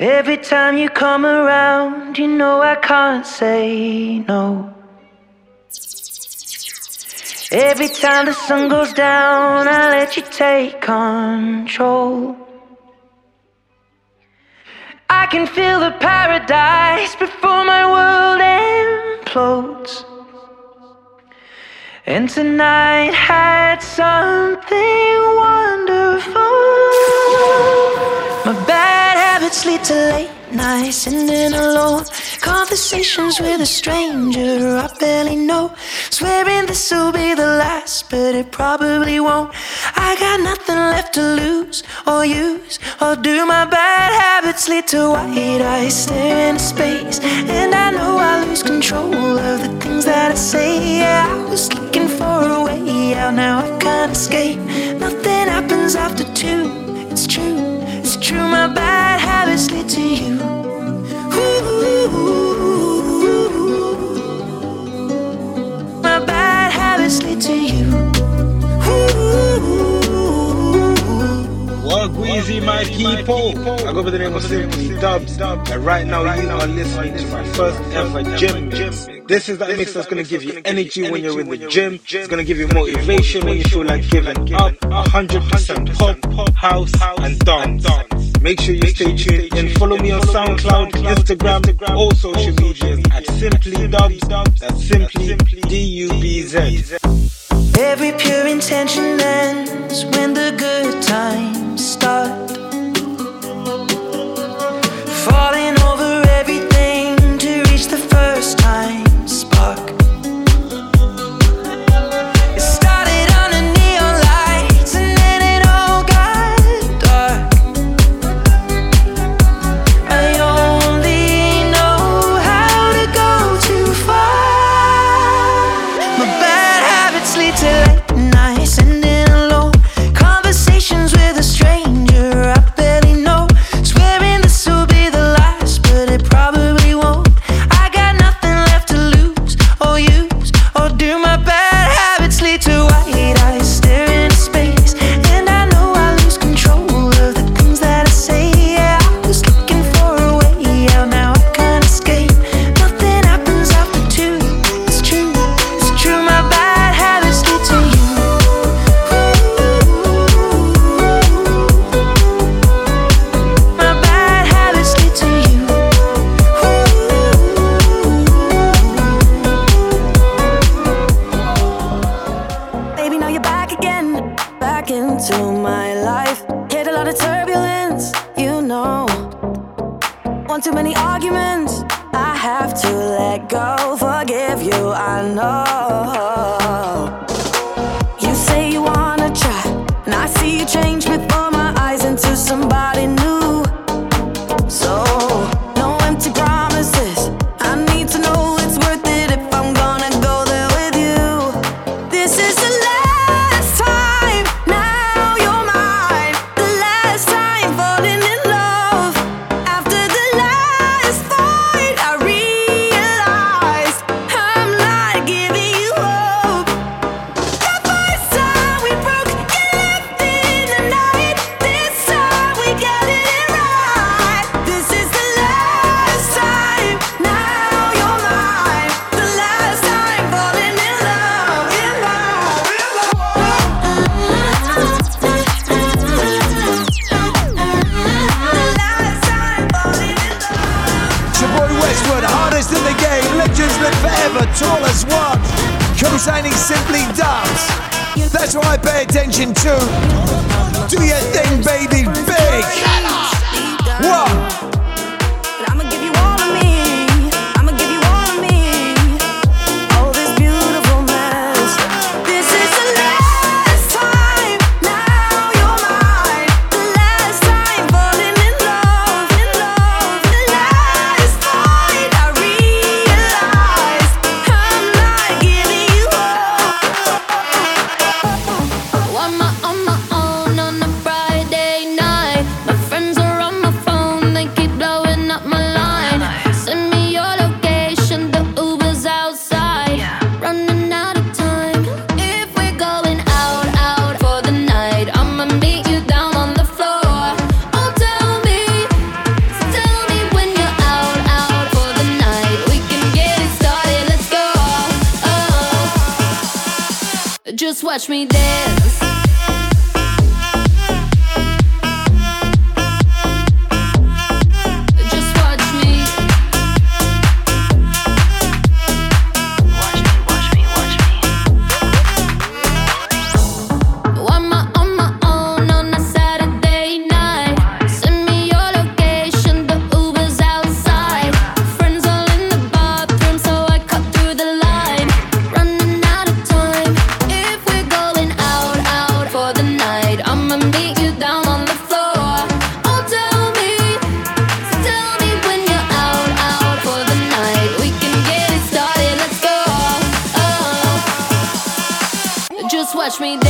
Every time you come around, you know I can't say no. Every time the sun goes down, I let you take control. I can feel the paradise before my world implodes. And tonight had something wonderful. Lead to late nights and then alone. Conversations with a stranger I barely know. Swearing this will be the last, but it probably won't. I got nothing left to lose or use or do. My bad habits lead to white eyes staring into space. And I know I lose control of the things that I say. Yeah, I was looking for a way out, now I can't escape. Nothing happens after two, it's true. My bad habits lead to you. My bad habits lead to you. What Greasy, my people? I go by the name of Simply Dubz, and right now you are listening to my first ever gym. This is that mix that's gonna give you energy when you're in the gym. It's gonna give you motivation when you feel like giving up. 100% pop, house, and dance. Make sure you stay tuned and follow me on SoundCloud, Instagram, all social medias at Simply Dubz. That's Simply D U B Z. Every pure intention ends when the good times start. Falling Co-signing Simply Dubz. That's what I pay attention to. Do your thing, baby, big. One. Watch me. touch me.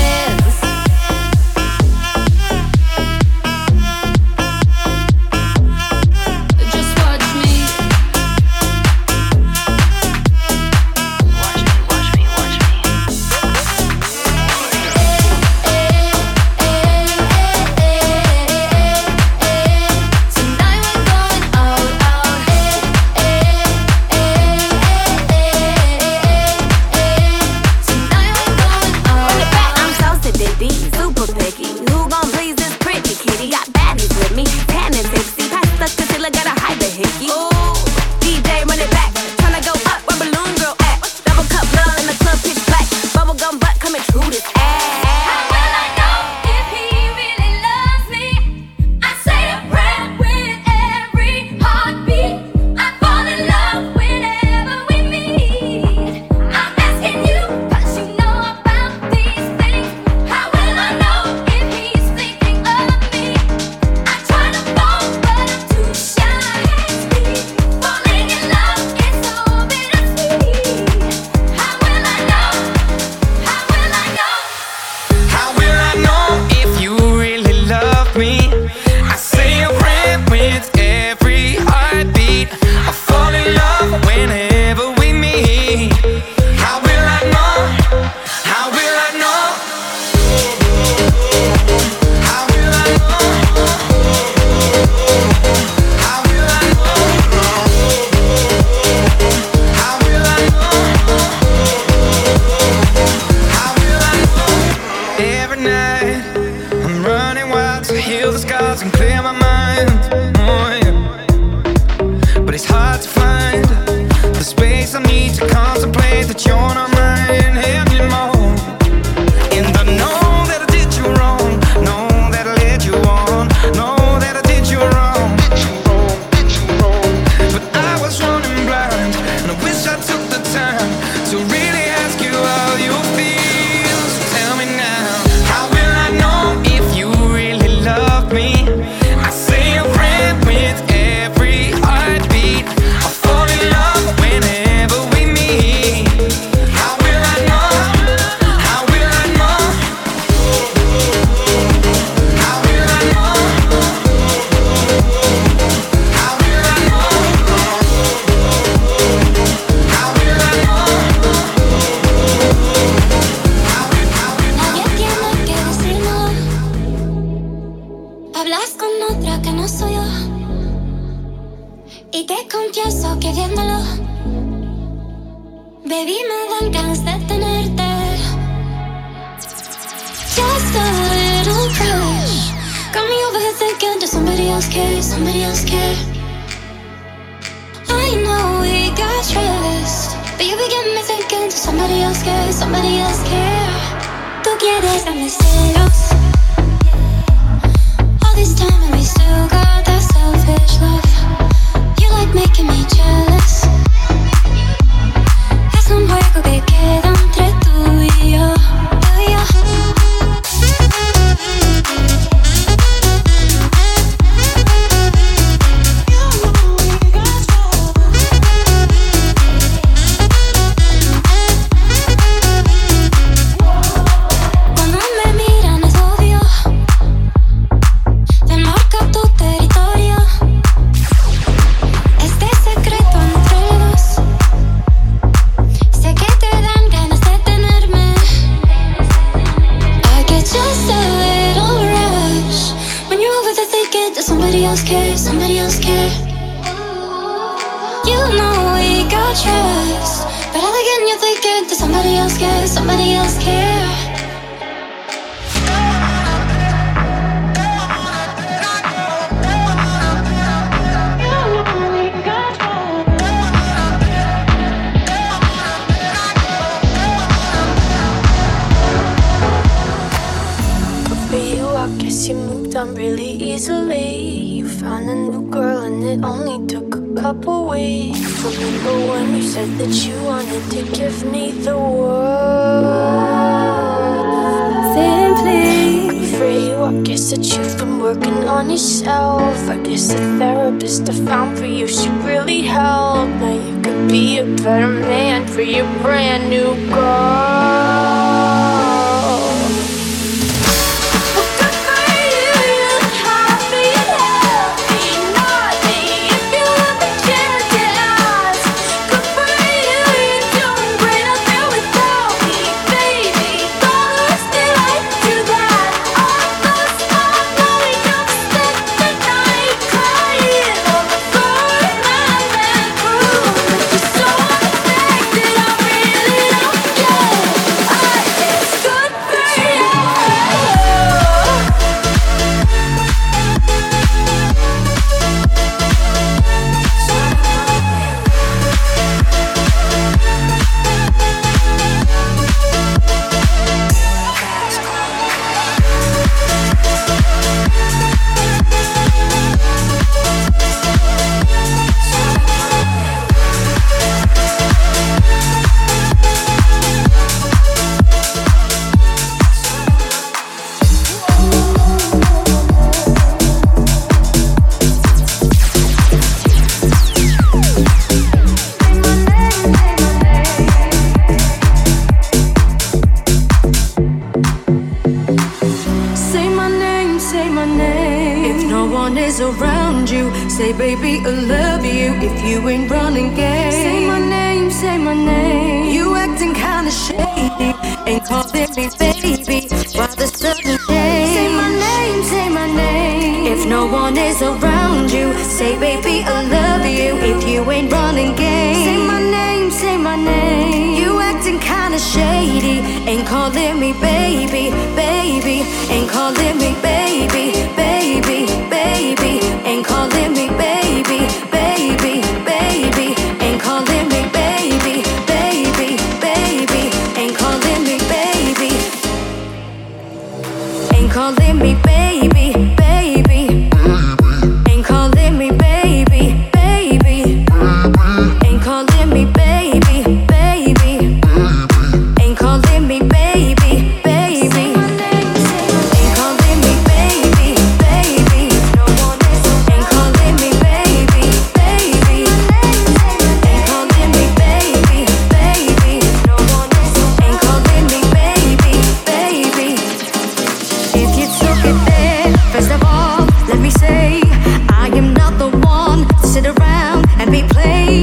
Else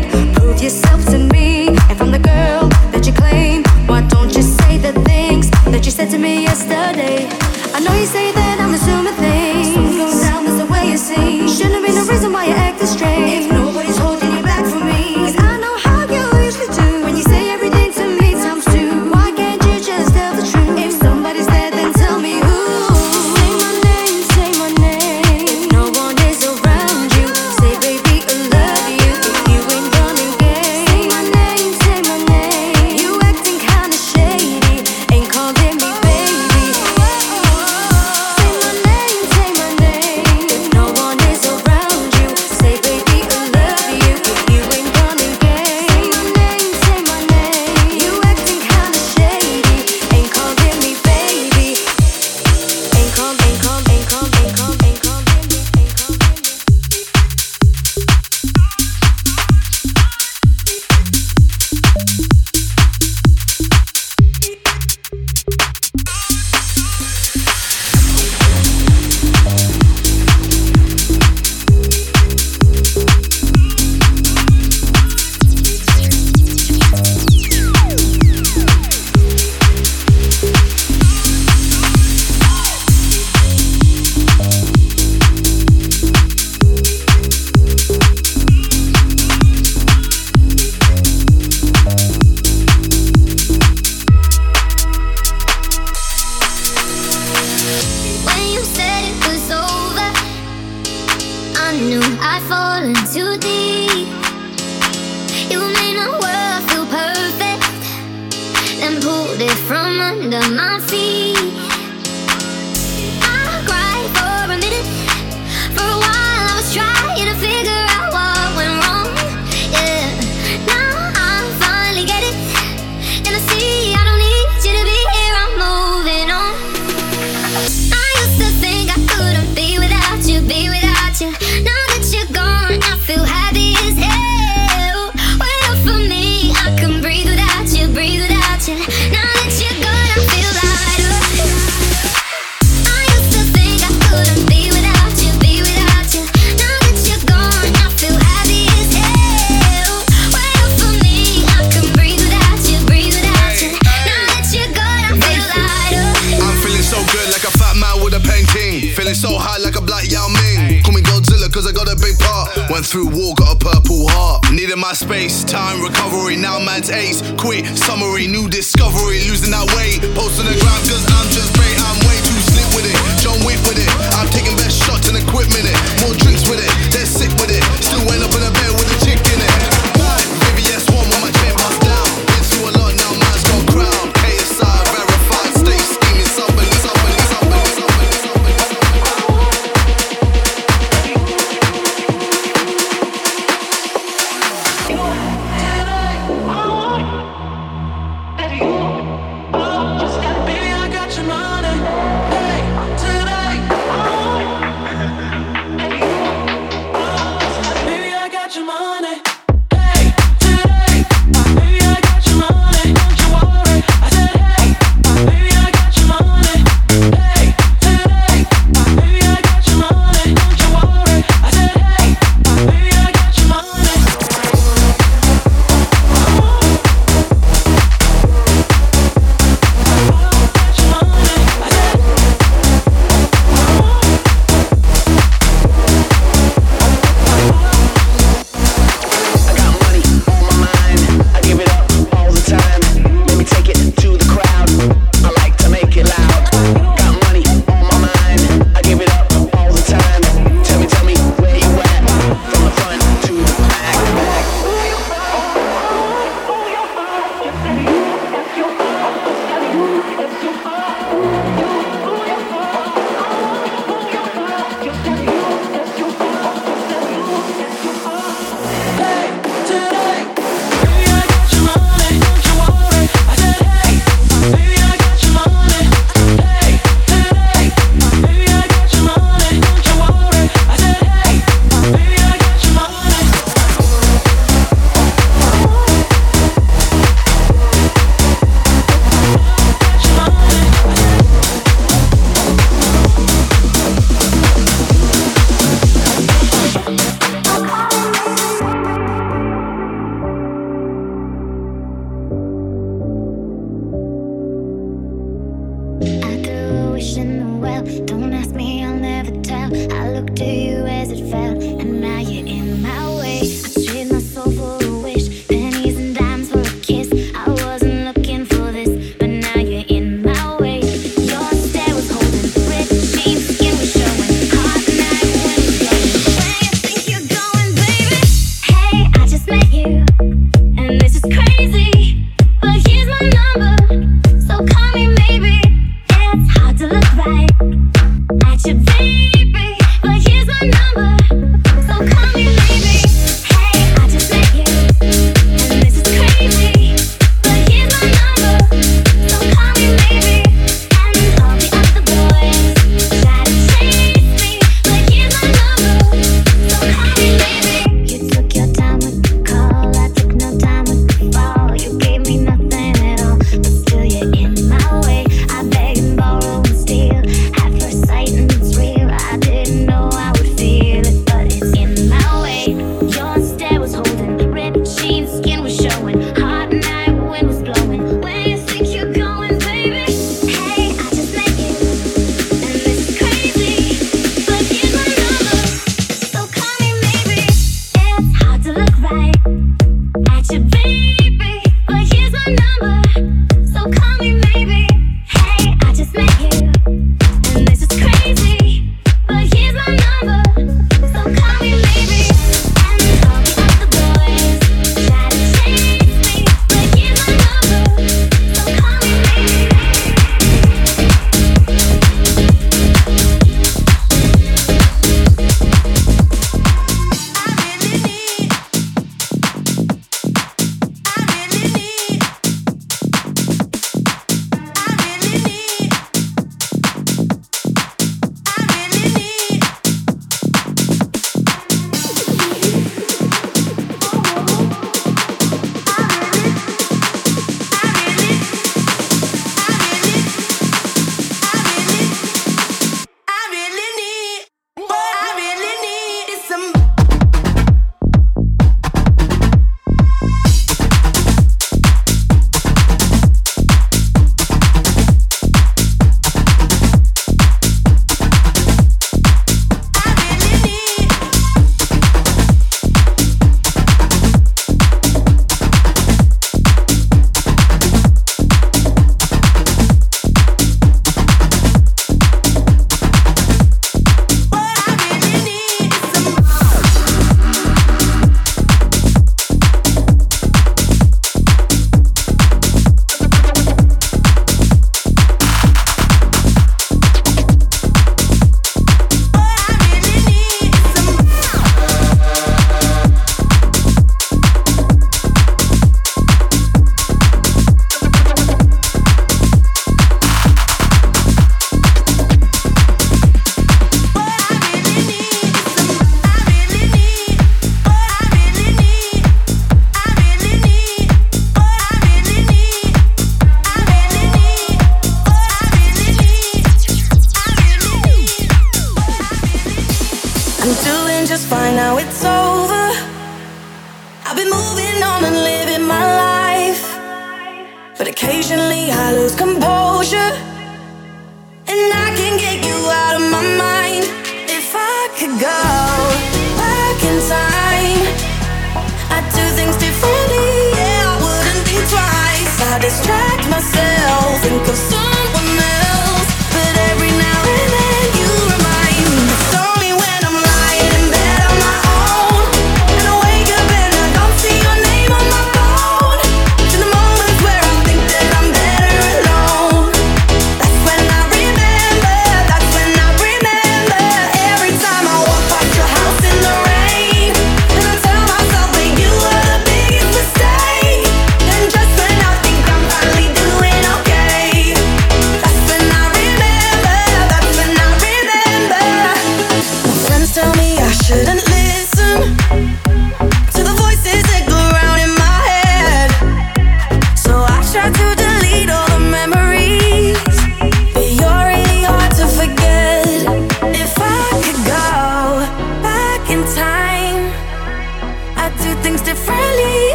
Prove yourself to space, time recovery. Now man's ace, quit, summary, new discovery. Losing that weight, post on the ground, cause I'm just great. I'm way too slick with it, John Wick with it. I'm taking best shots and equipment, it. more drinks with it, they're sick with it. Still end up in a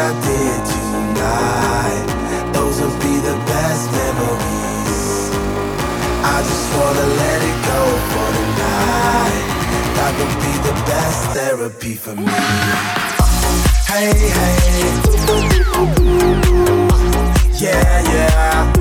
I did tonight, those will be the best memories. I just wanna let it go for the night. That would be the best therapy for me. Hey, hey. Yeah, yeah.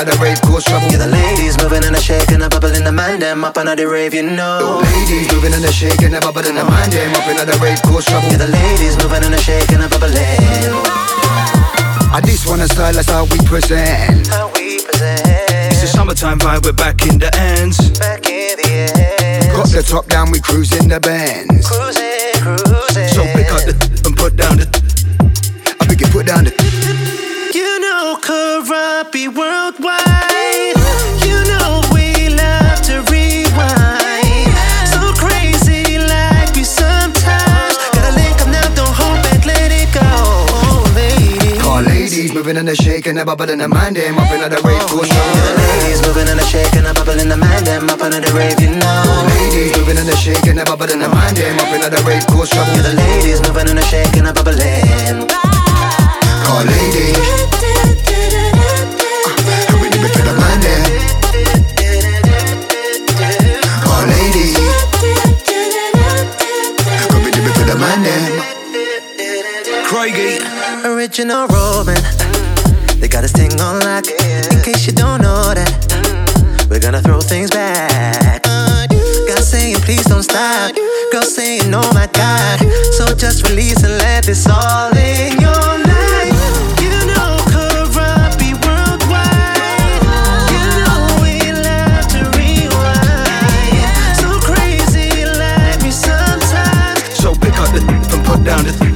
Mind them up in the rave course trouble. Yeah, the ladies moving and a shaking, a bubble in the mind, them up under the rave, you know. Ladies moving and a shaking, a bubble and a mind them up in the rave course trouble. Yeah, the ladies moving and a shaking, a bubbling. I just wanna style that's how we present. How we present. It's a summertime vibe, we're back in the ends. Back in the end. Got the top down, we cruising the Benz. Cruising, cruising. So pick up the and put down the. I think you put down the. You worldwide. You know we love to rewind. So crazy like we sometimes. Gotta link 'em now, don't hold back, let it go. Ladies. Got ladies moving and a shaking, a bubble and a mind them up in the rave course Yeah, the ladies moving and a shaking, a bubble in the mind, them up under the rave, you know. Ladies moving and a shaking, a bubble and a mind them up in the rave course trouble. Yeah, the ladies moving and a shaking, a bubbling. Got ladies. Mind them. Craigie. Original Roman. They got this thing on lock. In case you don't know that, we're gonna throw things back. God saying, please don't stop. Girl saying, oh my God. So just release and let this all in your life. Down the.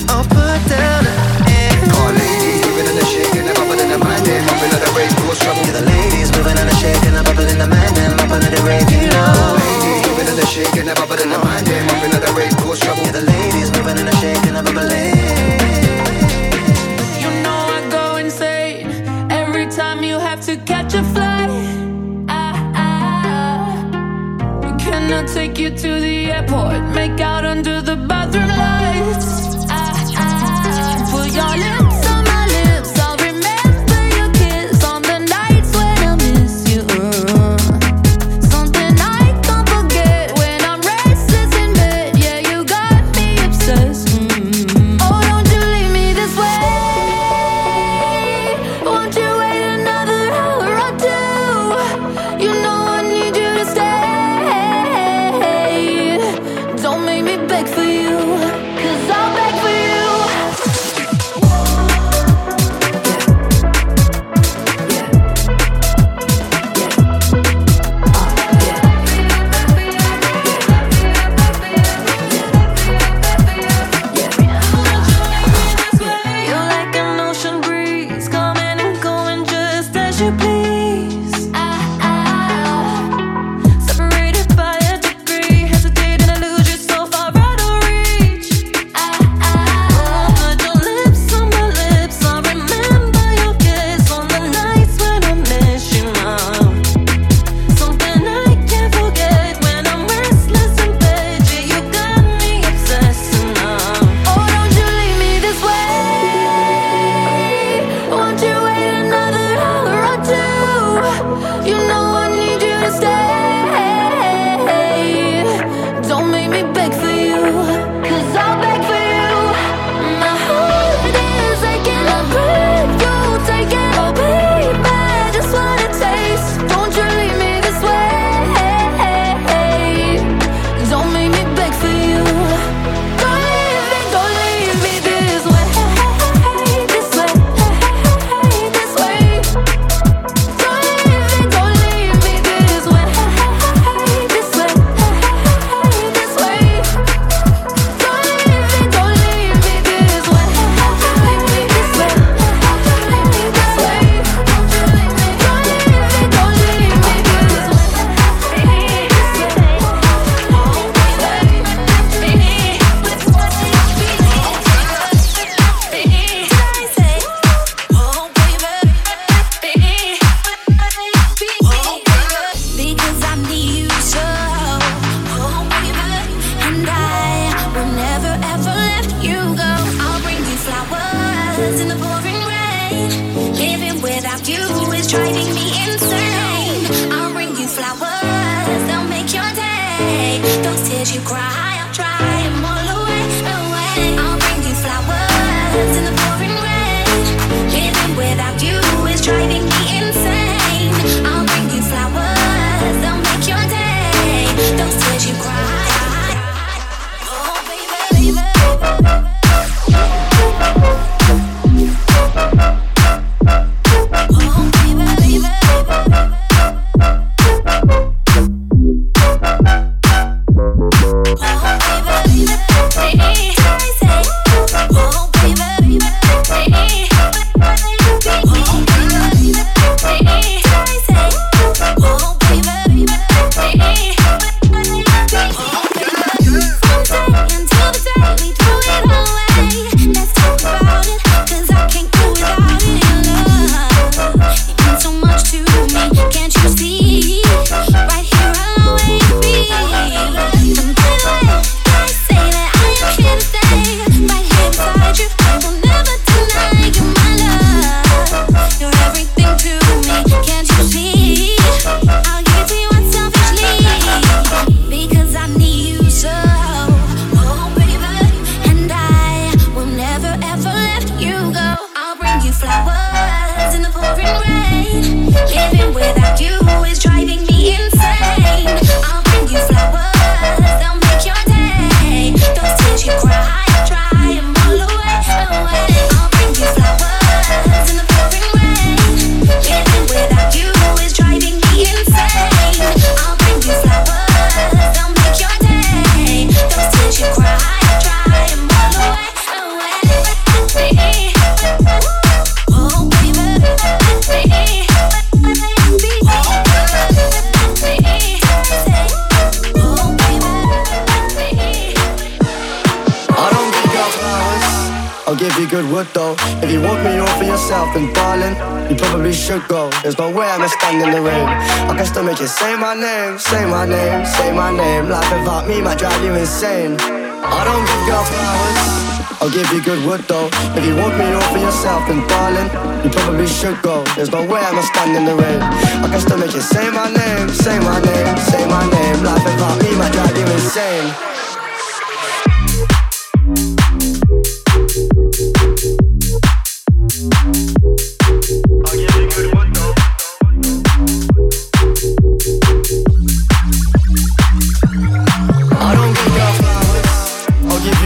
I don't give girl flowers. I'll give you good wood though. If you want me all for yourself, then darling, you probably should go. There's no way I'ma stand in the rain. I can still make you say my name, say my name, say my name. Life without me might drive you insane.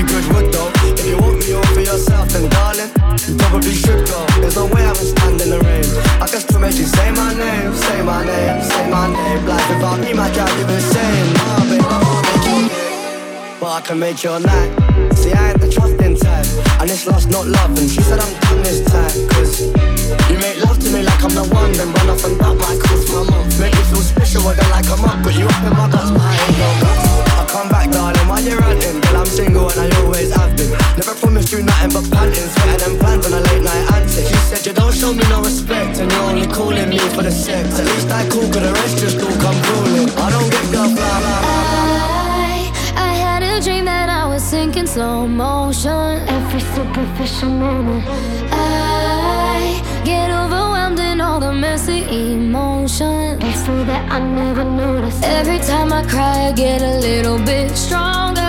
Good wood though. If you want me all for yourself, then darling, you probably should go. There's no way I can stand in the rain. I can still make you say my name, say my name, say my name. Life without me might drive you insane. Nah, babe, I can't make your but I can make your night. See, I ain't the trusting type, and it's lost, not love. And she said I'm done this time, cause you make love to me like I'm the one, then run off and dump my calls a month. Make me feel special I like I'm up, got you up in my guts, but I ain't no guts. I come back, darling, ranting, girl, I'm single and I always have been. Never promised you nothing but panting, sweating and plans on a late night antics. You said you don't show me no respect, and you're only calling me for the sex. At least I call, cause the rest just all come crawling. I don't get girl flowers. I, I had a dream that I was sinking slow motion. Every superficial moment. I get overwhelmed in all the messy emotions. So that I never noticed. Every time I cry, I get a little bit stronger.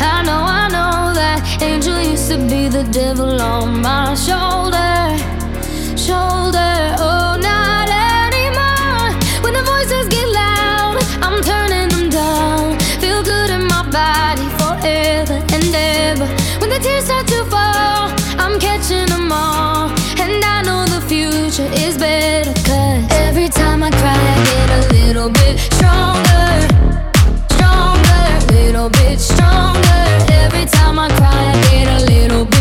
I know, I know that angel used to be the devil on my shoulder. Shoulder. Oh, not anymore. When the voices get loud, I'm turning them down. Feel good in my body forever and ever. When the tears start to fall, I'm catching them all. And I know the future is better. Cause every time I cry, I get a little bit stronger. Stronger, little bit stronger. Every time I cry, I get a little bit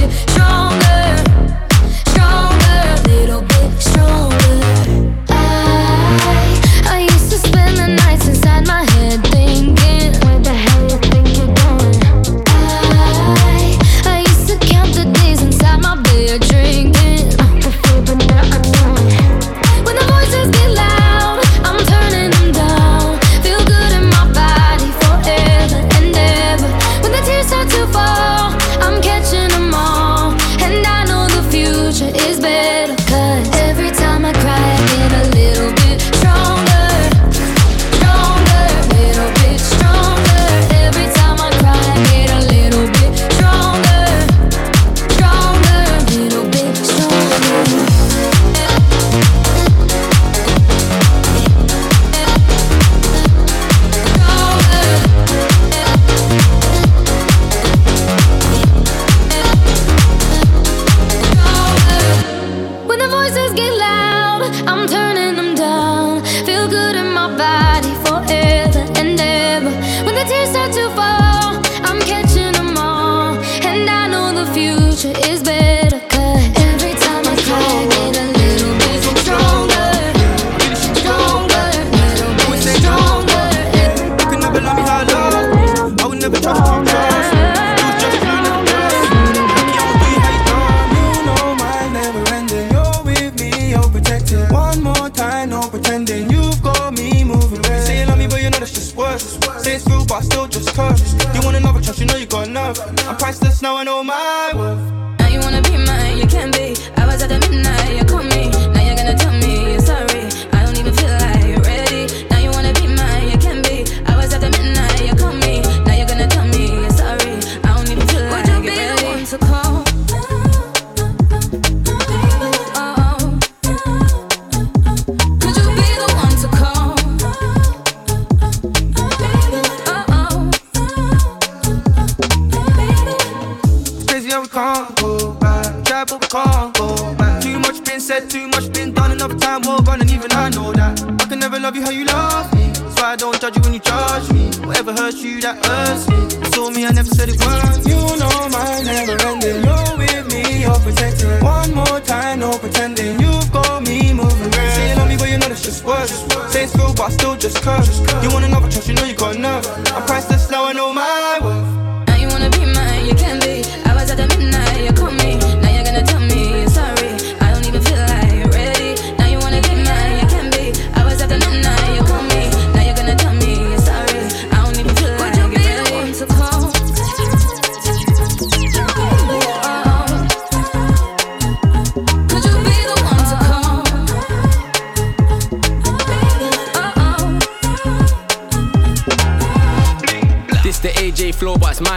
love you how you love me. That's why I don't judge you when you judge me. Whatever hurts you, that hurts me. You me, I never said it was. You know my never ending. You're with me, you're protected. One more time, no pretending. You've got me moving. Say you love me, but you know that's just words. Say it's real, but I still just curse. You want another trust, you know you got enough. I'm priceless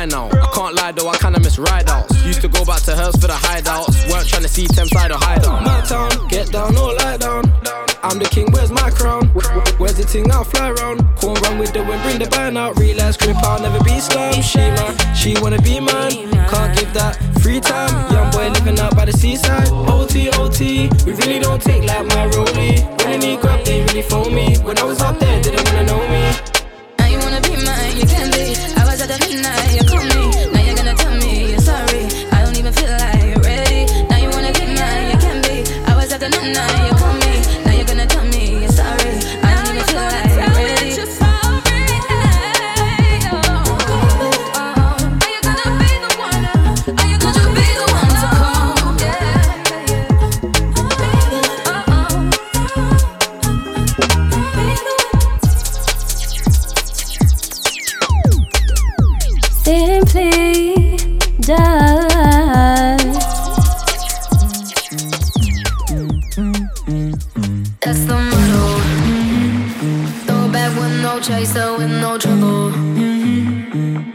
now. I can't lie though, I kinda miss rideouts. Used to go back to hers for the hideouts. Weren't trying to see Thameside or hideout. My town, get down or lie down. I'm the king, where's my crown? Where's the thing I'll fly round? Corn run with the wind, bring the band out. Realize grip, I'll never be slam. She man, she wanna be mine. Can't give that free time. Young boy living out by the seaside. OT, OT, we really don't take like my rollie. When they need grub, they really phone me. When I was up there, didn't That's the motto. Throw back with no chaser, with no trouble.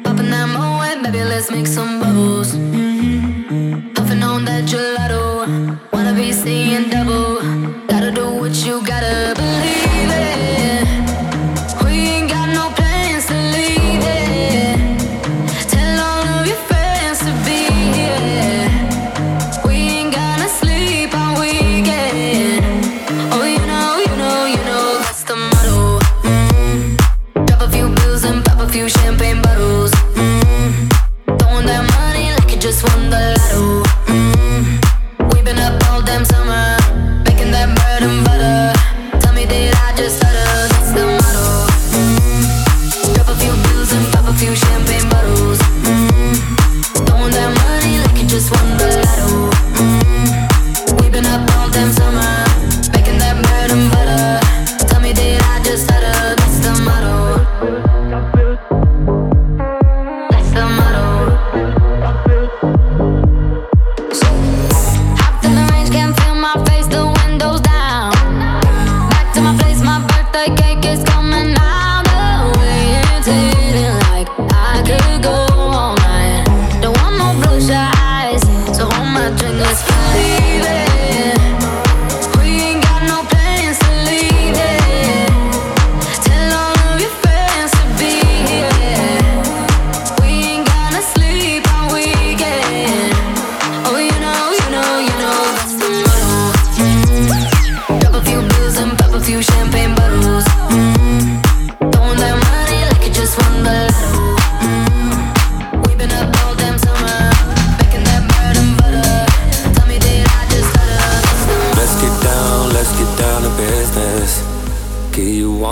Popping that moe, baby, let's make some bubbles.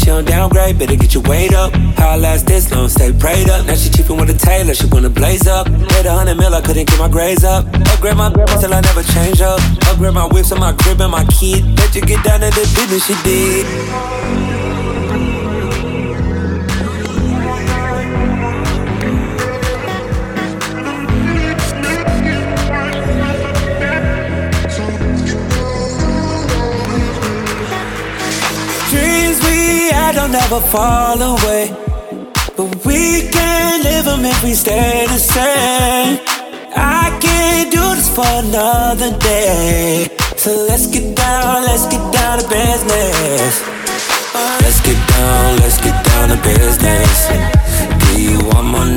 She don't downgrade, better get your weight up. How I last this long, stay prayed up. Now she cheapin' with a tailor, she wanna blaze up. Paid a hundred mil, I couldn't get my grades up. Upgrade my till I never change up. Upgrade my whips and my crib and my kid. Bet you get down to the business she did. Had don't ever fall away. But we can't live them if we stay the same. I can't do this for another day. So let's get down, let's get down to business. Let's get down, let's get down to business. Give you one more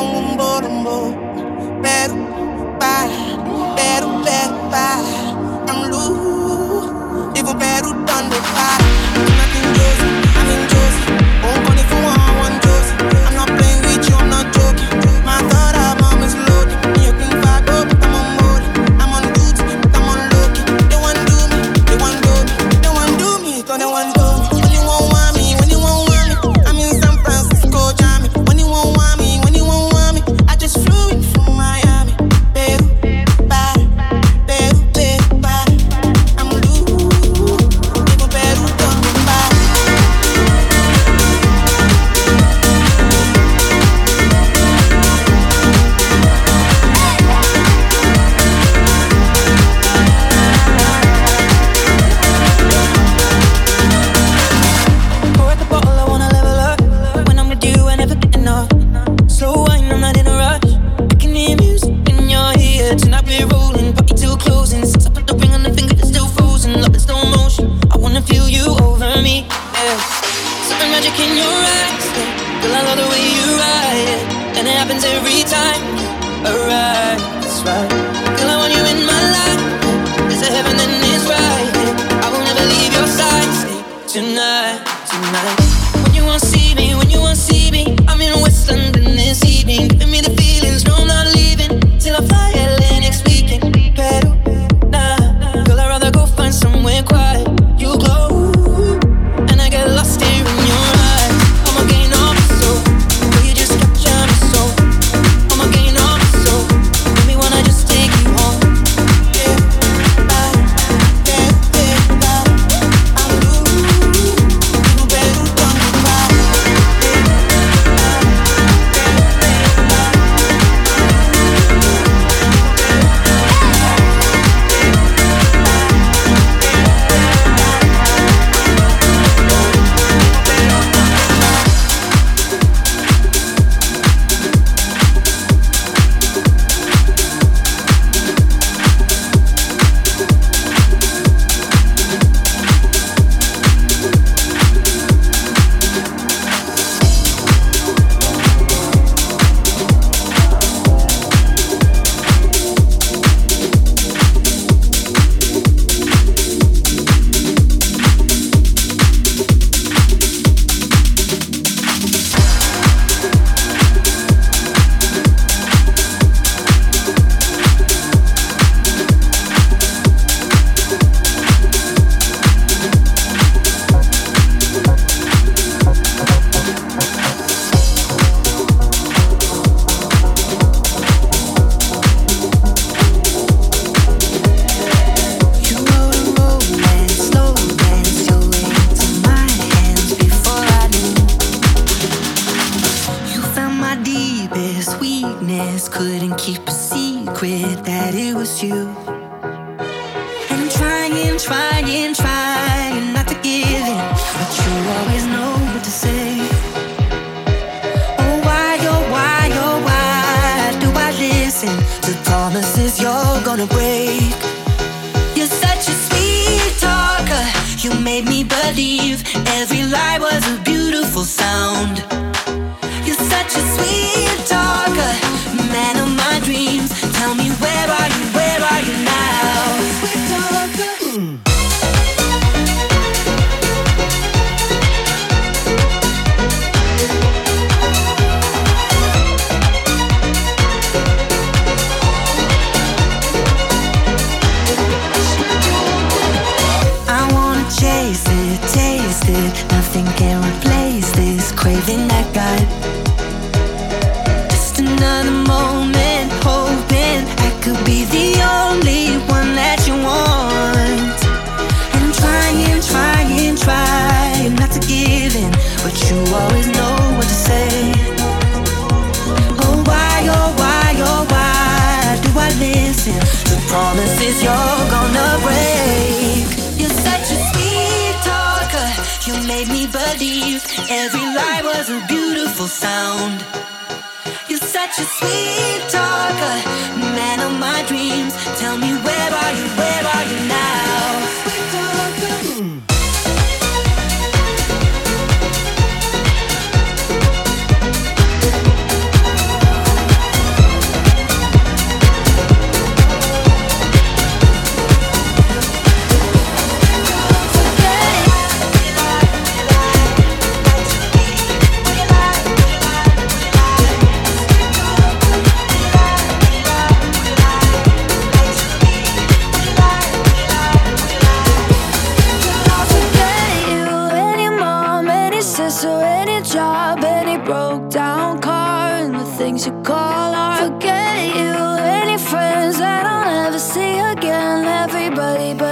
You believe every lie was a beautiful sound. You're such a sweet talker, man of my dreams. Promises you're gonna break? You're such a sweet talker. You made me believe every lie was a beautiful sound. You're such a sweet talker, man of my dreams. Tell me where are you? Where are you now?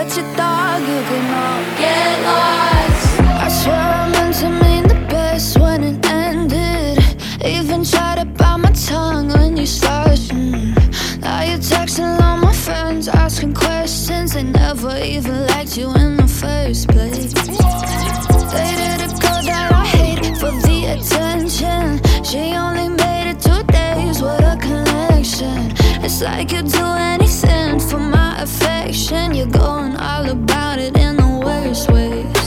But your dog, you can all get lost. I swear I meant to mean the best when it ended. Even tried to bite my tongue when you started. mm. Now you're texting all my friends, asking questions. They never even liked you in the first place. Dated a girl that I hate for the attention. She only made it two days. What a connection! It's like you'd do anything for my affection. You're going all about it in the worst ways.